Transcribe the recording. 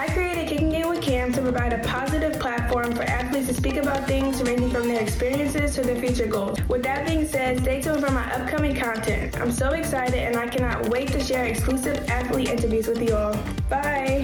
I created Kicking It with Kam to provide a positive platform for athletes to speak about things ranging from their experiences to their future goals. With that being said, stay tuned for my upcoming content. I'm so excited and I cannot wait to share exclusive athlete interviews with you all. Bye.